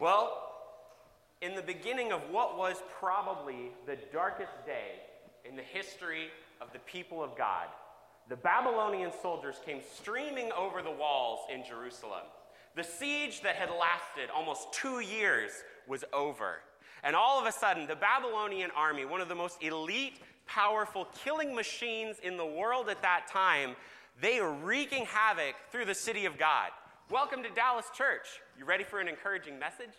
Well, in the beginning of what was probably the darkest day in the history of the people of God, the Babylonian soldiers came streaming over the walls in Jerusalem. The siege that had lasted almost two years was over. And all of a sudden, the Babylonian army, one of the most elite, powerful killing machines in the world at that time, they are wreaking havoc through the city of God. Welcome to Dallas Church. You ready for an encouraging message?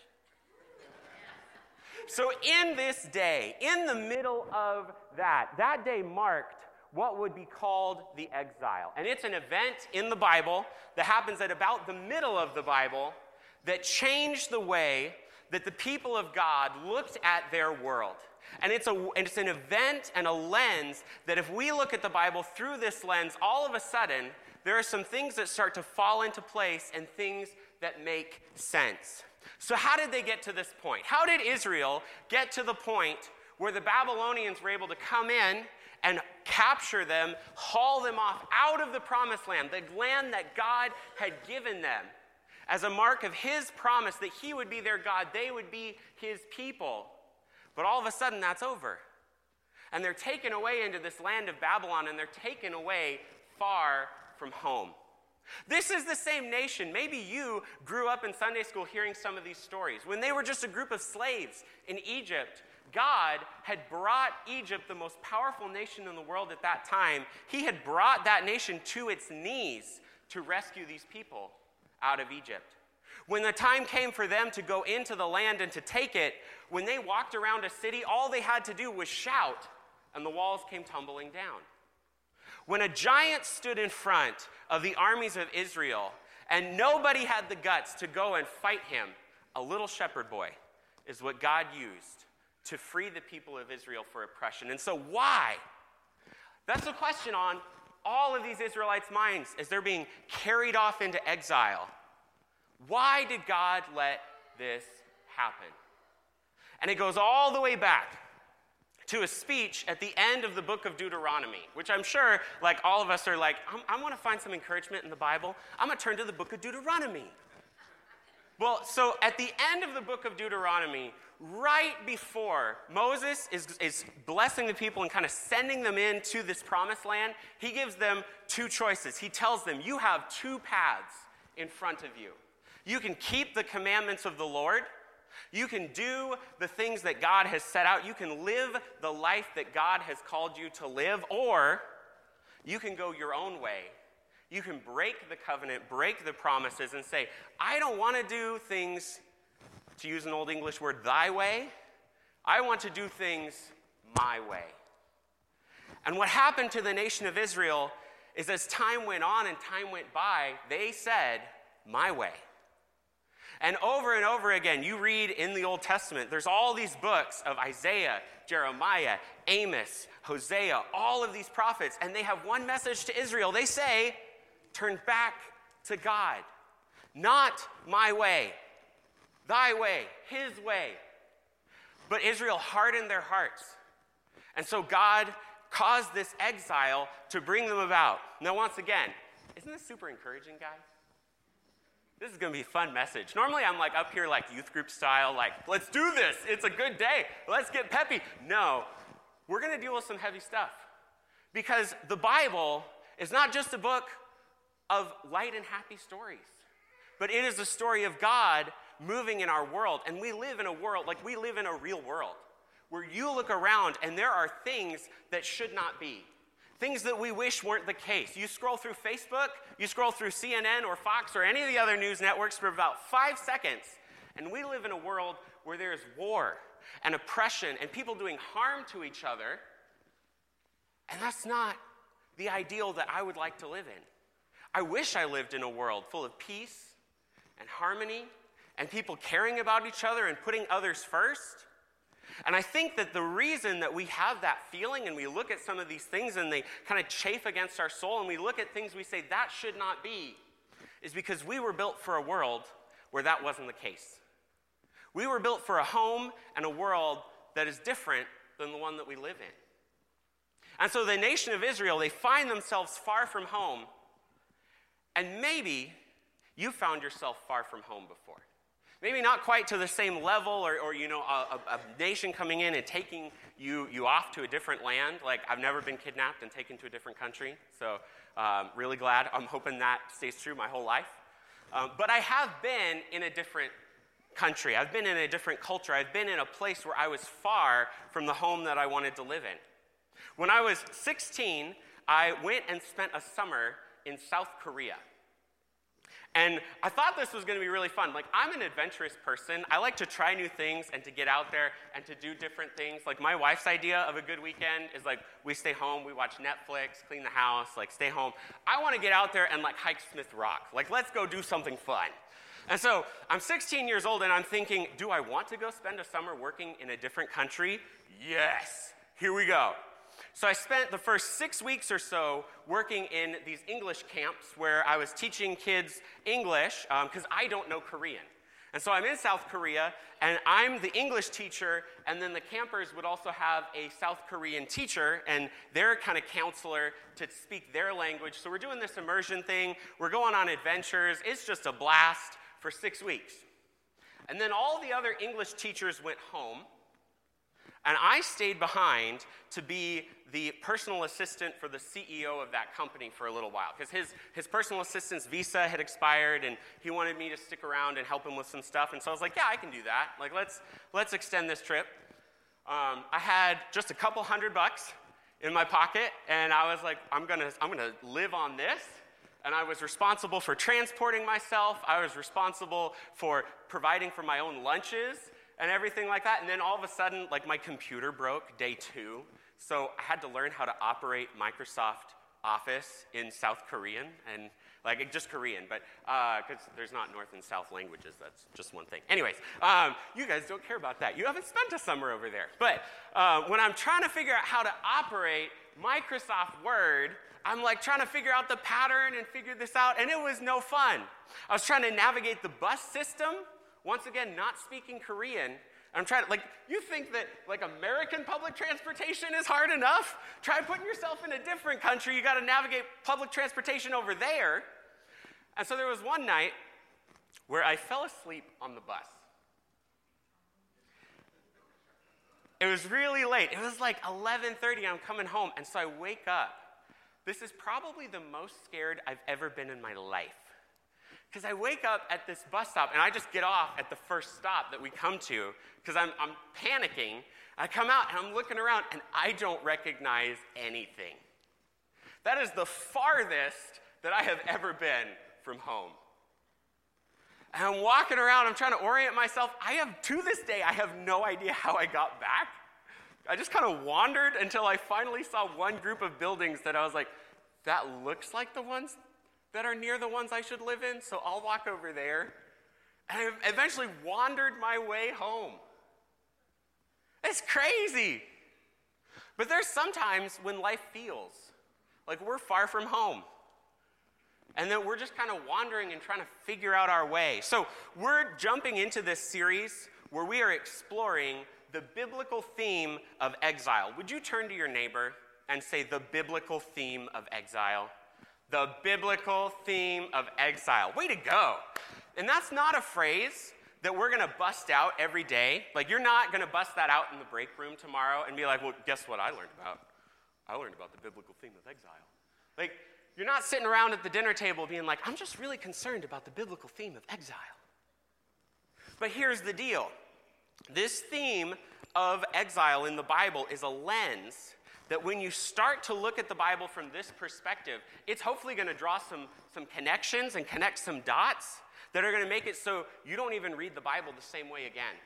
So, in this day, in the middle of that, that day marked what would be called the exile. And it's an event in the Bible that happens at about the middle of the Bible that changed the way that the people of God looked at their world. And it's, a, and it's an event and a lens that if we look at the Bible through this lens, all of a sudden, there are some things that start to fall into place and things that make sense. So, how did they get to this point? How did Israel get to the point where the Babylonians were able to come in and capture them, haul them off out of the promised land, the land that God had given them, as a mark of his promise that he would be their God, they would be his people. But all of a sudden, that's over. And they're taken away into this land of Babylon, and they're taken away far from home. This is the same nation. Maybe you grew up in Sunday school hearing some of these stories. When they were just a group of slaves in Egypt, God had brought Egypt, the most powerful nation in the world at that time, He had brought that nation to its knees to rescue these people out of Egypt. When the time came for them to go into the land and to take it, when they walked around a city, all they had to do was shout, and the walls came tumbling down. When a giant stood in front of the armies of Israel, and nobody had the guts to go and fight him, a little shepherd boy is what God used to free the people of Israel for oppression. And so, why? That's the question on all of these Israelites' minds as they're being carried off into exile. Why did God let this happen? And it goes all the way back to a speech at the end of the book of Deuteronomy, which I'm sure, like all of us, are like, I want to find some encouragement in the Bible. I'm going to turn to the book of Deuteronomy. Well, so at the end of the book of Deuteronomy, right before Moses is, is blessing the people and kind of sending them into this promised land, he gives them two choices. He tells them, You have two paths in front of you. You can keep the commandments of the Lord. You can do the things that God has set out. You can live the life that God has called you to live, or you can go your own way you can break the covenant, break the promises, and say, I don't want to do things, to use an old English word, thy way. I want to do things my way. And what happened to the nation of Israel is as time went on and time went by, they said, My way. And over and over again, you read in the Old Testament, there's all these books of Isaiah, Jeremiah, Amos, Hosea, all of these prophets, and they have one message to Israel. They say, Turn back to God. Not my way, thy way, his way. But Israel hardened their hearts. And so God caused this exile to bring them about. Now, once again, isn't this super encouraging, guys? This is going to be a fun message. Normally, I'm like up here, like youth group style, like, let's do this. It's a good day. Let's get peppy. No, we're going to deal with some heavy stuff. Because the Bible is not just a book of light and happy stories. But it is the story of God moving in our world. And we live in a world, like we live in a real world, where you look around and there are things that should not be. Things that we wish weren't the case. You scroll through Facebook, you scroll through CNN or Fox or any of the other news networks for about five seconds, and we live in a world where there's war and oppression and people doing harm to each other. And that's not the ideal that I would like to live in. I wish I lived in a world full of peace and harmony and people caring about each other and putting others first. And I think that the reason that we have that feeling and we look at some of these things and they kind of chafe against our soul and we look at things we say that should not be is because we were built for a world where that wasn't the case. We were built for a home and a world that is different than the one that we live in. And so the nation of Israel, they find themselves far from home and maybe you found yourself far from home before. Maybe not quite to the same level, or, or you know, a, a, nation coming in and taking you, you off to a different land. Like, I've never been kidnapped and taken to a different country, so um, really glad. I'm hoping that stays true my whole life. Um, but I have been in a different country. I've been in a different culture. I've been in a place where I was far from the home that I wanted to live in. When I was 16, I went and spent a summer in South Korea. And I thought this was going to be really fun. Like, I'm an adventurous person. I like to try new things and to get out there and to do different things. Like, my wife's idea of a good weekend is like, we stay home, we watch Netflix, clean the house, like, stay home. I want to get out there and like hike Smith Rock. Like, let's go do something fun. And so I'm 16 years old and I'm thinking, do I want to go spend a summer working in a different country? Yes. Here we go. So I spent the first six weeks or so working in these English camps where I was teaching kids English because um, I don't know Korean. And so I'm in South Korea, and I'm the English teacher, and then the campers would also have a South Korean teacher and their kind of counselor to speak their language. So we're doing this immersion thing, we're going on adventures. It's just a blast for six weeks. And then all the other English teachers went home. And I stayed behind to be the personal assistant for the CEO of that company for a little while because his, his personal assistant's visa had expired and he wanted me to stick around and help him with some stuff. And so I was like, yeah, I can do that. Like, let's, let's extend this trip. Um, I had just a couple hundred bucks in my pocket and I was like, I'm gonna, I'm gonna live on this. And I was responsible for transporting myself. I was responsible for providing for my own lunches and everything like that. And then all of a sudden, like my computer broke day two. So I had to learn how to operate Microsoft Office in South Korean and like just Korean, but because uh, there's not North and South languages, that's just one thing. Anyways, um, you guys don't care about that. You haven't spent a summer over there. But uh, when I'm trying to figure out how to operate Microsoft Word, I'm like trying to figure out the pattern and figure this out, and it was no fun. I was trying to navigate the bus system once again, not speaking Korean. I'm trying to, like, you think that, like, American public transportation is hard enough? Try putting yourself in a different country. You got to navigate public transportation over there. And so there was one night where I fell asleep on the bus. It was really late. It was like 11:30 I'm coming home and so I wake up. This is probably the most scared I've ever been in my life. Because I wake up at this bus stop and I just get off at the first stop that we come to because I'm, I'm panicking. I come out and I'm looking around and I don't recognize anything. That is the farthest that I have ever been from home. And I'm walking around, I'm trying to orient myself. I have, to this day, I have no idea how I got back. I just kind of wandered until I finally saw one group of buildings that I was like, that looks like the ones that are near the ones I should live in, so I'll walk over there. And I eventually wandered my way home. It's crazy. But there's sometimes when life feels like we're far from home. And that we're just kind of wandering and trying to figure out our way. So, we're jumping into this series where we are exploring the biblical theme of exile. Would you turn to your neighbor and say, the biblical theme of exile? The biblical theme of exile. Way to go. And that's not a phrase that we're going to bust out every day. Like, you're not going to bust that out in the break room tomorrow and be like, well, guess what I learned about? I learned about the biblical theme of exile. Like, you're not sitting around at the dinner table being like, I'm just really concerned about the biblical theme of exile. But here's the deal this theme of exile in the Bible is a lens that when you start to look at the Bible from this perspective, it's hopefully going to draw some, some connections and connect some dots that are going to make it so you don't even read the Bible the same way again.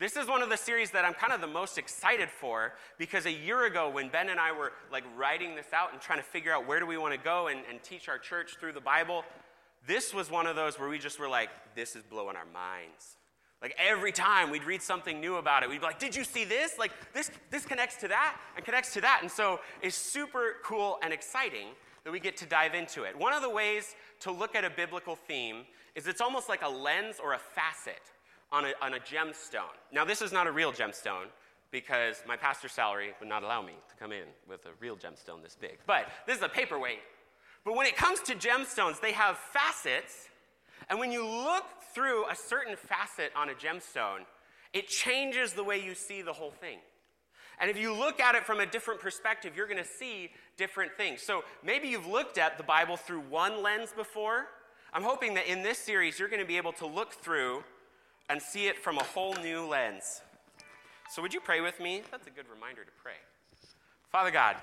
This is one of the series that I'm kind of the most excited for because a year ago when Ben and I were like writing this out and trying to figure out where do we want to go and, and teach our church through the Bible, this was one of those where we just were like, this is blowing our minds. Like every time we'd read something new about it, we'd be like, Did you see this? Like this, this connects to that and connects to that. And so it's super cool and exciting that we get to dive into it. One of the ways to look at a biblical theme is it's almost like a lens or a facet on a, on a gemstone. Now, this is not a real gemstone because my pastor's salary would not allow me to come in with a real gemstone this big. But this is a paperweight. But when it comes to gemstones, they have facets And when you look through a certain facet on a gemstone, it changes the way you see the whole thing. And if you look at it from a different perspective, you're going to see different things. So maybe you've looked at the Bible through one lens before. I'm hoping that in this series, you're going to be able to look through and see it from a whole new lens. So, would you pray with me? That's a good reminder to pray. Father God,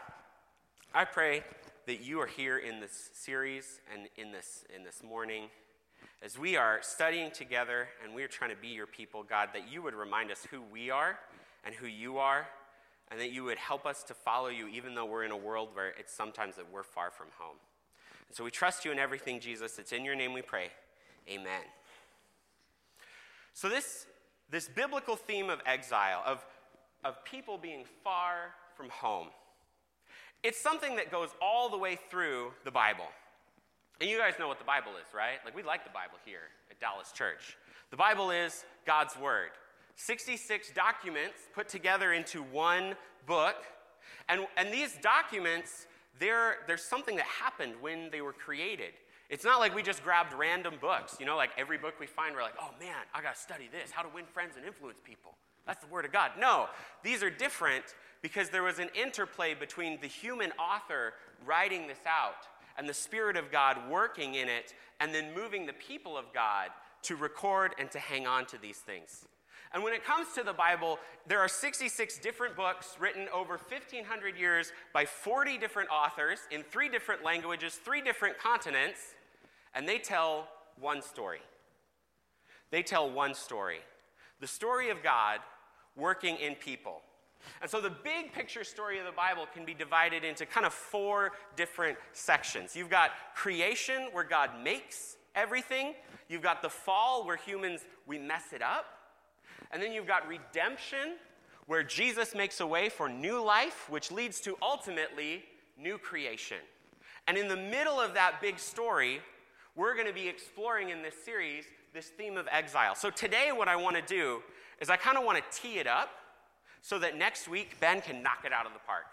I pray that you are here in this series and in this, in this morning. As we are studying together and we are trying to be your people, God, that you would remind us who we are and who you are, and that you would help us to follow you even though we're in a world where it's sometimes that we're far from home. And so we trust you in everything, Jesus. It's in your name we pray. Amen. So, this, this biblical theme of exile, of, of people being far from home, it's something that goes all the way through the Bible. And you guys know what the Bible is, right? Like, we like the Bible here at Dallas Church. The Bible is God's Word. 66 documents put together into one book. And, and these documents, there's something that happened when they were created. It's not like we just grabbed random books. You know, like every book we find, we're like, oh man, I got to study this how to win friends and influence people. That's the Word of God. No, these are different because there was an interplay between the human author writing this out and the Spirit of God working in it and then moving the people of God to record and to hang on to these things. And when it comes to the Bible, there are 66 different books written over 1,500 years by 40 different authors in three different languages, three different continents, and they tell one story. They tell one story the story of God working in people. And so the big picture story of the Bible can be divided into kind of four different sections. You've got creation, where God makes everything. You've got the fall, where humans, we mess it up. And then you've got redemption, where Jesus makes a way for new life, which leads to ultimately new creation. And in the middle of that big story, we're going to be exploring in this series this theme of exile. So today, what I want to do is I kind of want to tee it up so that next week Ben can knock it out of the park.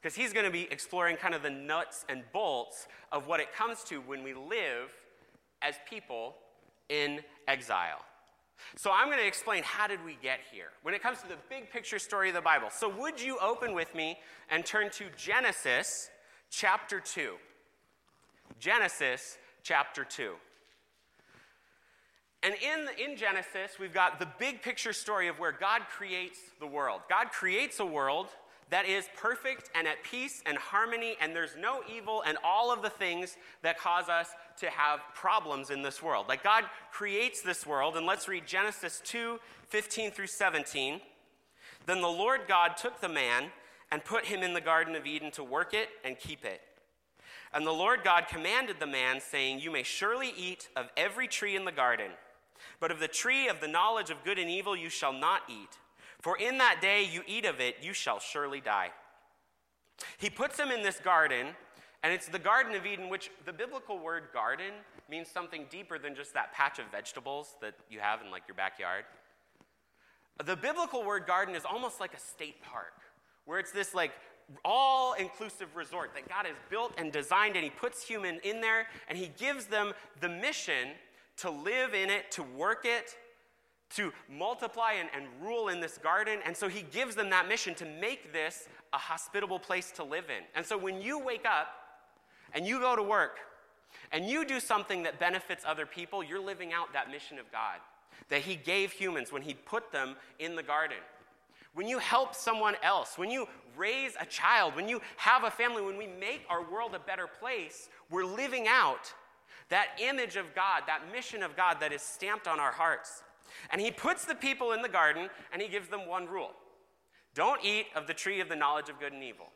Because he's going to be exploring kind of the nuts and bolts of what it comes to when we live as people in exile. So I'm going to explain how did we get here when it comes to the big picture story of the Bible. So would you open with me and turn to Genesis chapter 2. Genesis chapter 2. And in, in Genesis, we've got the big picture story of where God creates the world. God creates a world that is perfect and at peace and harmony, and there's no evil and all of the things that cause us to have problems in this world. Like God creates this world, and let's read Genesis 2 15 through 17. Then the Lord God took the man and put him in the Garden of Eden to work it and keep it. And the Lord God commanded the man, saying, You may surely eat of every tree in the garden. But of the tree of the knowledge of good and evil you shall not eat, for in that day you eat of it, you shall surely die. He puts them in this garden, and it's the Garden of Eden, which the biblical word garden means something deeper than just that patch of vegetables that you have in like your backyard. The biblical word garden is almost like a state park, where it's this like all inclusive resort that God has built and designed, and He puts human in there, and He gives them the mission to live in it, to work it, to multiply and, and, rule in this garden. And so he gives them that mission to make this a hospitable place to live in. And so when you wake up and you go to work and you do something that benefits other people, you're living out that mission of God that he gave humans when he put them in the garden. When you help someone else, when you raise a child, when you have a family, when we make our world a better place, we're living out that image of God, that mission of God that is stamped on our hearts. And he puts the people in the garden and he gives them one rule don't eat of the tree of the knowledge of good and evil.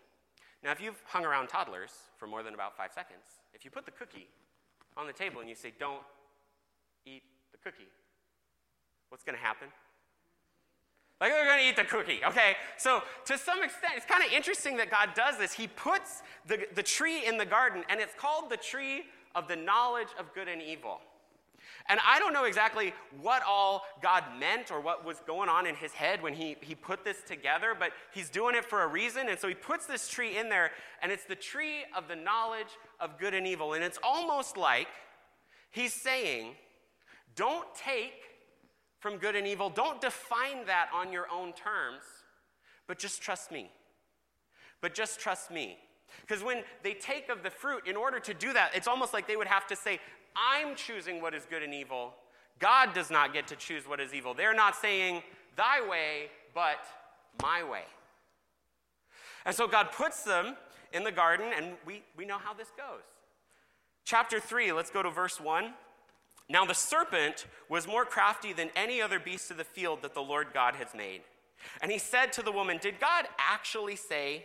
Now, if you've hung around toddlers for more than about five seconds, if you put the cookie on the table and you say, don't eat the cookie, what's going to happen? Like, they're going to eat the cookie, okay? So, to some extent, it's kind of interesting that God does this. He puts the, the tree in the garden, and it's called the tree of the knowledge of good and evil. And I don't know exactly what all God meant or what was going on in his head when he, he put this together, but he's doing it for a reason. And so he puts this tree in there, and it's the tree of the knowledge of good and evil. And it's almost like he's saying, Don't take from good and evil, don't define that on your own terms, but just trust me. But just trust me. Because when they take of the fruit, in order to do that, it's almost like they would have to say, I'm choosing what is good and evil. God does not get to choose what is evil. They're not saying, Thy way, but my way. And so God puts them in the garden, and we, we know how this goes. Chapter 3, let's go to verse 1. Now the serpent was more crafty than any other beast of the field that the Lord God has made. And he said to the woman, Did God actually say,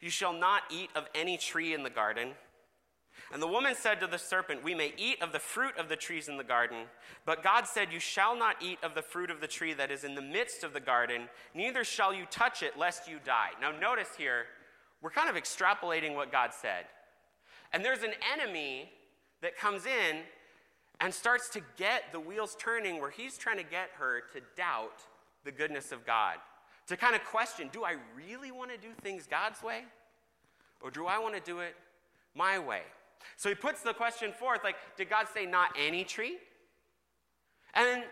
You shall not eat of any tree in the garden? And the woman said to the serpent, We may eat of the fruit of the trees in the garden, but God said, You shall not eat of the fruit of the tree that is in the midst of the garden, neither shall you touch it, lest you die. Now, notice here, we're kind of extrapolating what God said. And there's an enemy that comes in and starts to get the wheels turning where he's trying to get her to doubt the goodness of God, to kind of question do I really want to do things God's way? Or do I want to do it my way? So he puts the question forth like, did God say not any tree? And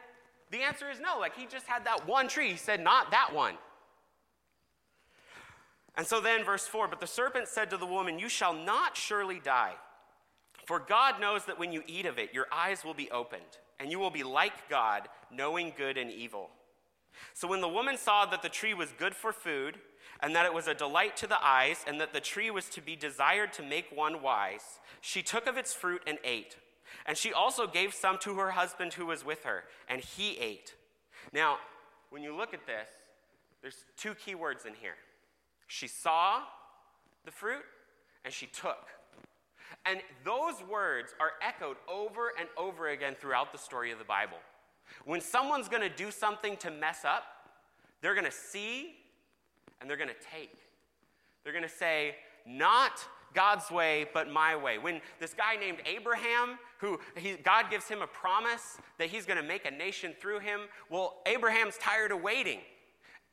the answer is no. Like, he just had that one tree. He said, not that one. And so then, verse 4 But the serpent said to the woman, You shall not surely die. For God knows that when you eat of it, your eyes will be opened, and you will be like God, knowing good and evil. So when the woman saw that the tree was good for food, and that it was a delight to the eyes, and that the tree was to be desired to make one wise, she took of its fruit and ate. And she also gave some to her husband who was with her, and he ate. Now, when you look at this, there's two key words in here. She saw the fruit, and she took. And those words are echoed over and over again throughout the story of the Bible. When someone's going to do something to mess up, they're going to see and they're going to take. They're going to say, not God's way, but my way. When this guy named Abraham, who he, God gives him a promise that he's going to make a nation through him, well, Abraham's tired of waiting.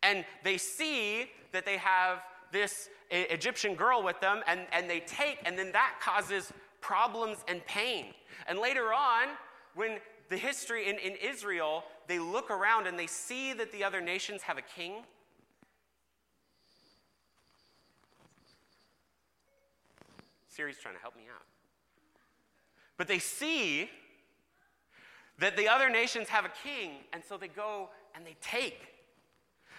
And they see that they have this Egyptian girl with them, and, and they take, and then that causes problems and pain. And later on, when the history in, in Israel, they look around and they see that the other nations have a king Siri's trying to help me out. But they see that the other nations have a king, and so they go and they take.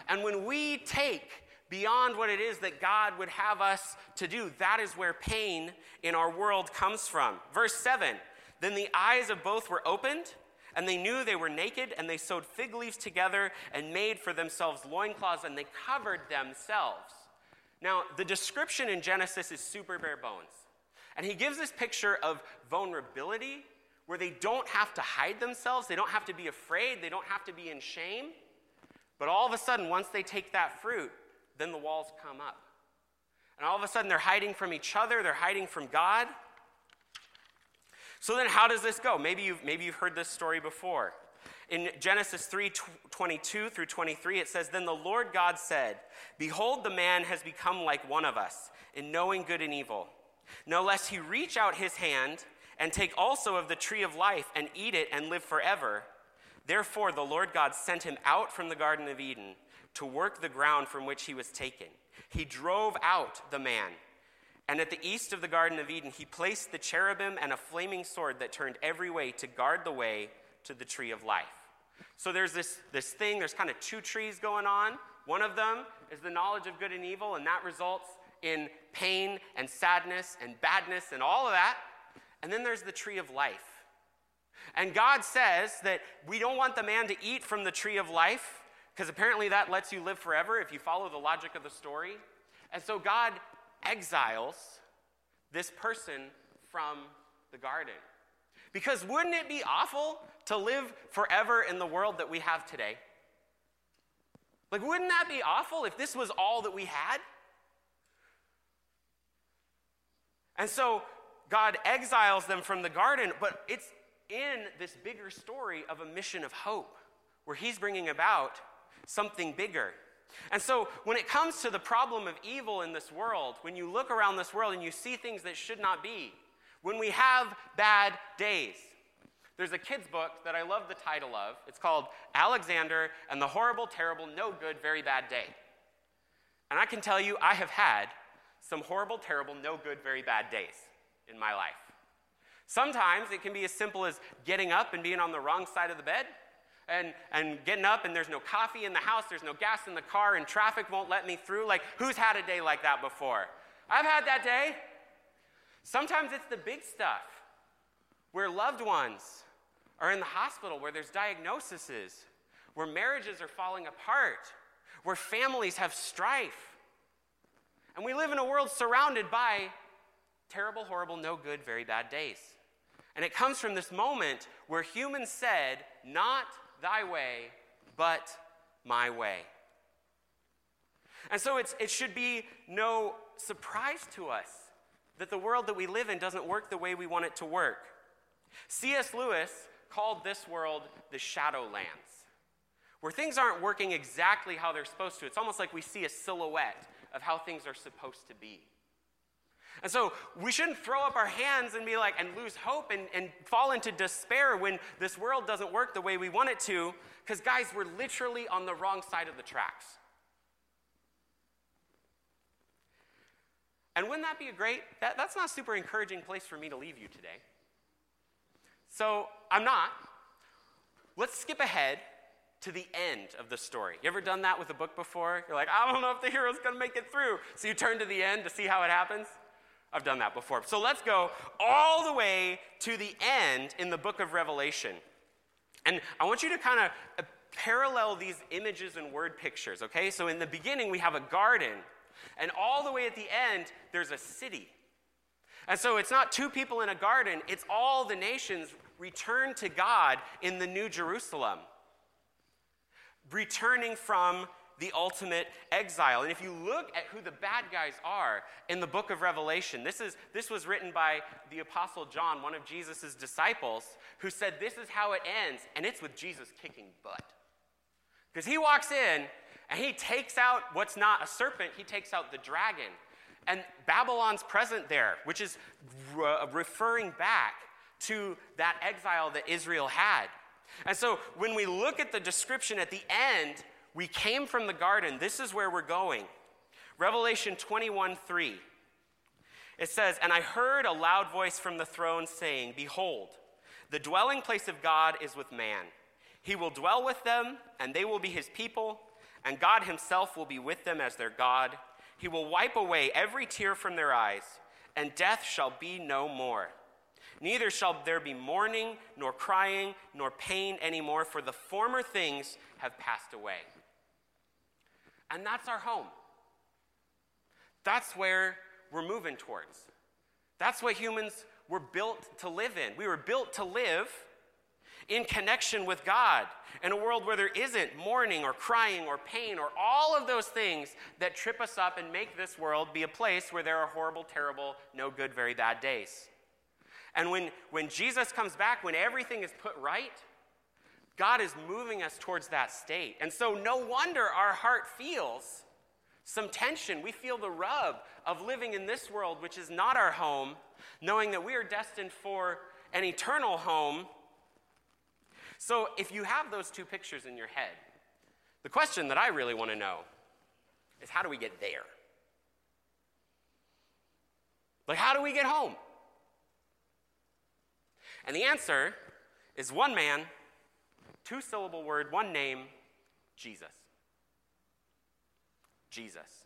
And when we take beyond what it is that God would have us to do, that is where pain in our world comes from. Verse 7 Then the eyes of both were opened, and they knew they were naked, and they sewed fig leaves together and made for themselves loincloths, and they covered themselves. Now, the description in Genesis is super bare bones. And he gives this picture of vulnerability where they don't have to hide themselves, they don't have to be afraid, they don't have to be in shame. But all of a sudden, once they take that fruit, then the walls come up. And all of a sudden, they're hiding from each other, they're hiding from God. So then, how does this go? Maybe you've, maybe you've heard this story before. In Genesis 3 22 through 23, it says, Then the Lord God said, Behold, the man has become like one of us in knowing good and evil. No lest he reach out his hand and take also of the tree of life and eat it and live forever. Therefore, the Lord God sent him out from the Garden of Eden to work the ground from which he was taken. He drove out the man. And at the east of the Garden of Eden, he placed the cherubim and a flaming sword that turned every way to guard the way to the tree of life. So there's this, this thing, there's kind of two trees going on. One of them is the knowledge of good and evil, and that results in pain and sadness and badness and all of that. And then there's the tree of life. And God says that we don't want the man to eat from the tree of life because apparently that lets you live forever if you follow the logic of the story. And so God exiles this person from the garden. Because wouldn't it be awful to live forever in the world that we have today? Like, wouldn't that be awful if this was all that we had? And so God exiles them from the garden, but it's in this bigger story of a mission of hope where He's bringing about something bigger. And so, when it comes to the problem of evil in this world, when you look around this world and you see things that should not be, when we have bad days, There's a kid's book that I love the title of. It's called Alexander and the Horrible, Terrible, No Good, Very Bad Day. And I can tell you, I have had some horrible, terrible, no good, very bad days in my life. Sometimes it can be as simple as getting up and being on the wrong side of the bed and, and getting up and there's no coffee in the house, there's no gas in the car, and traffic won't let me through. Like, who's had a day like that before? I've had that day. Sometimes it's the big stuff where loved ones are in the hospital, where there's diagnoses, where marriages are falling apart, where families have strife. And we live in a world surrounded by terrible, horrible, no good, very bad days. And it comes from this moment where humans said, Not thy way, but my way. And so it should be no surprise to us that the world that we live in doesn't work the way we want it to work. C.S. Lewis called this world the Shadowlands, where things aren't working exactly how they're supposed to. It's almost like we see a silhouette of how things are supposed to be. And so we shouldn't throw up our hands and be like, and lose hope and, and fall into despair when this world doesn't work the way we want it to, because guys, we're literally on the wrong side of the tracks. And wouldn't that be a great, that, that's not a super encouraging place for me to leave you today. So I'm not. Let's skip ahead to the end of the story. You ever done that with a book before? You're like, I don't know if the hero's gonna make it through. So you turn to the end to see how it happens. I've done that before. So let's go all the way to the end in the book of Revelation. And I want you to kind of uh, parallel these images and word pictures, okay? So in the beginning, we have a garden, and all the way at the end, there's a city. And so it's not two people in a garden, it's all the nations returned to God in the New Jerusalem, returning from the ultimate exile. And if you look at who the bad guys are in the book of Revelation, this, is, this was written by the Apostle John, one of Jesus' disciples, who said this is how it ends, and it's with Jesus kicking butt. Because he walks in and he takes out what's not a serpent, he takes out the dragon. And Babylon's present there, which is re- referring back to that exile that Israel had. And so when we look at the description at the end, we came from the garden. This is where we're going. Revelation 21 3. It says, And I heard a loud voice from the throne saying, Behold, the dwelling place of God is with man. He will dwell with them, and they will be his people, and God himself will be with them as their God. He will wipe away every tear from their eyes, and death shall be no more. Neither shall there be mourning, nor crying, nor pain anymore, for the former things have passed away. And that's our home. That's where we're moving towards. That's what humans were built to live in. We were built to live in connection with God in a world where there isn't mourning or crying or pain or all of those things that trip us up and make this world be a place where there are horrible, terrible, no good, very bad days. And when, when Jesus comes back, when everything is put right, God is moving us towards that state. And so, no wonder our heart feels some tension. We feel the rub of living in this world, which is not our home, knowing that we are destined for an eternal home. So, if you have those two pictures in your head, the question that I really want to know is how do we get there? Like, how do we get home? And the answer is one man Two syllable word, one name Jesus. Jesus.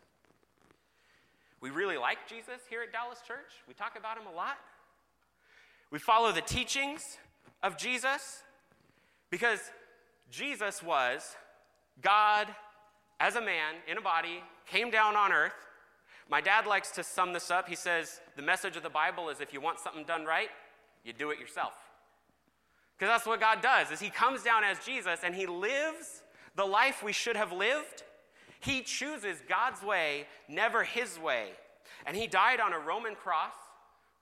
We really like Jesus here at Dallas Church. We talk about him a lot. We follow the teachings of Jesus because Jesus was God as a man in a body, came down on earth. My dad likes to sum this up. He says, The message of the Bible is if you want something done right, you do it yourself. Because that's what God does is he comes down as Jesus and he lives the life we should have lived. He chooses God's way, never his way. And he died on a Roman cross,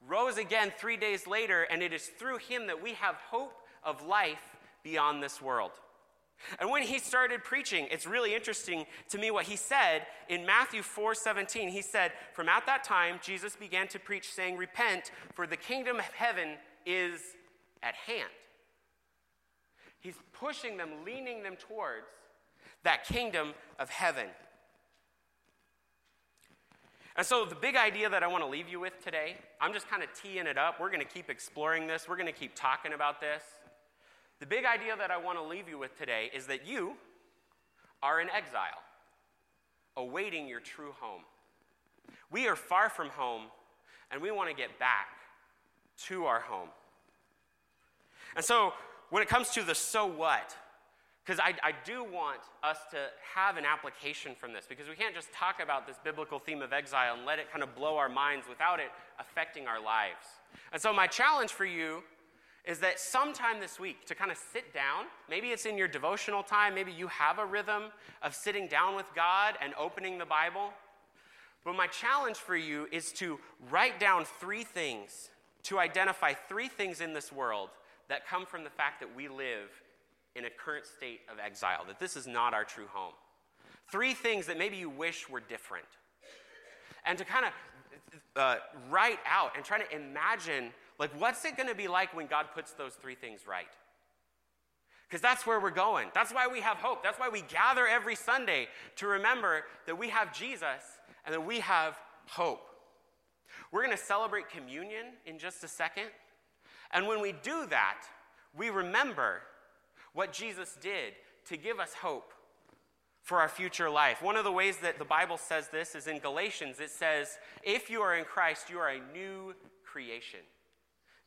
rose again 3 days later, and it is through him that we have hope of life beyond this world. And when he started preaching, it's really interesting to me what he said in Matthew 4 17. He said, From at that time, Jesus began to preach, saying, Repent, for the kingdom of heaven is at hand. He's pushing them, leaning them towards that kingdom of heaven. And so, the big idea that I want to leave you with today, I'm just kind of teeing it up. We're going to keep exploring this, we're going to keep talking about this. The big idea that I want to leave you with today is that you are in exile, awaiting your true home. We are far from home, and we want to get back to our home. And so, when it comes to the so what, because I, I do want us to have an application from this, because we can't just talk about this biblical theme of exile and let it kind of blow our minds without it affecting our lives. And so, my challenge for you is that sometime this week to kind of sit down, maybe it's in your devotional time, maybe you have a rhythm of sitting down with God and opening the Bible. But my challenge for you is to write down three things, to identify three things in this world that come from the fact that we live in a current state of exile, that this is not our true home. Three things that maybe you wish were different. And to kind of uh, write out and try to imagine, like, what's it going to be like when God puts those three things right? Because that's where we're going. That's why we have hope. That's why we gather every Sunday to remember that we have Jesus and that we have hope. We're going to celebrate communion in just a second. And when we do that, we remember what Jesus did to give us hope for our future life. One of the ways that the Bible says this is in Galatians. It says, If you are in Christ, you are a new creation.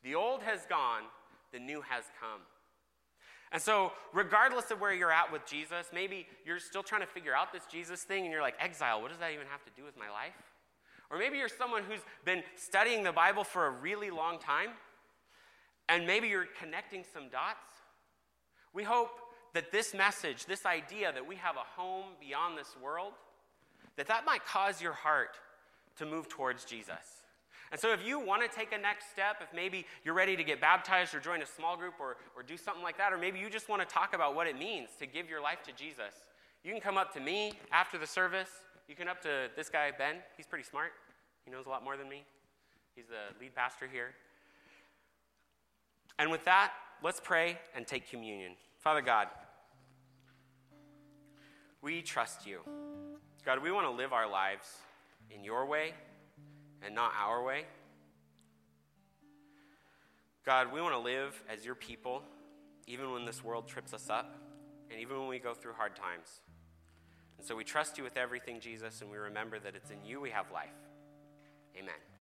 The old has gone, the new has come. And so, regardless of where you're at with Jesus, maybe you're still trying to figure out this Jesus thing and you're like, exile, what does that even have to do with my life? Or maybe you're someone who's been studying the Bible for a really long time and maybe you're connecting some dots. We hope that this message, this idea that we have a home beyond this world, that that might cause your heart to move towards Jesus. And so, if you want to take a next step, if maybe you're ready to get baptized or join a small group or, or do something like that, or maybe you just want to talk about what it means to give your life to Jesus, you can come up to me after the service. You can up to this guy, Ben. He's pretty smart, he knows a lot more than me. He's the lead pastor here. And with that, let's pray and take communion. Father God, we trust you. God, we want to live our lives in your way and not our way. God, we want to live as your people, even when this world trips us up, and even when we go through hard times. And so we trust you with everything, Jesus, and we remember that it's in you we have life. Amen.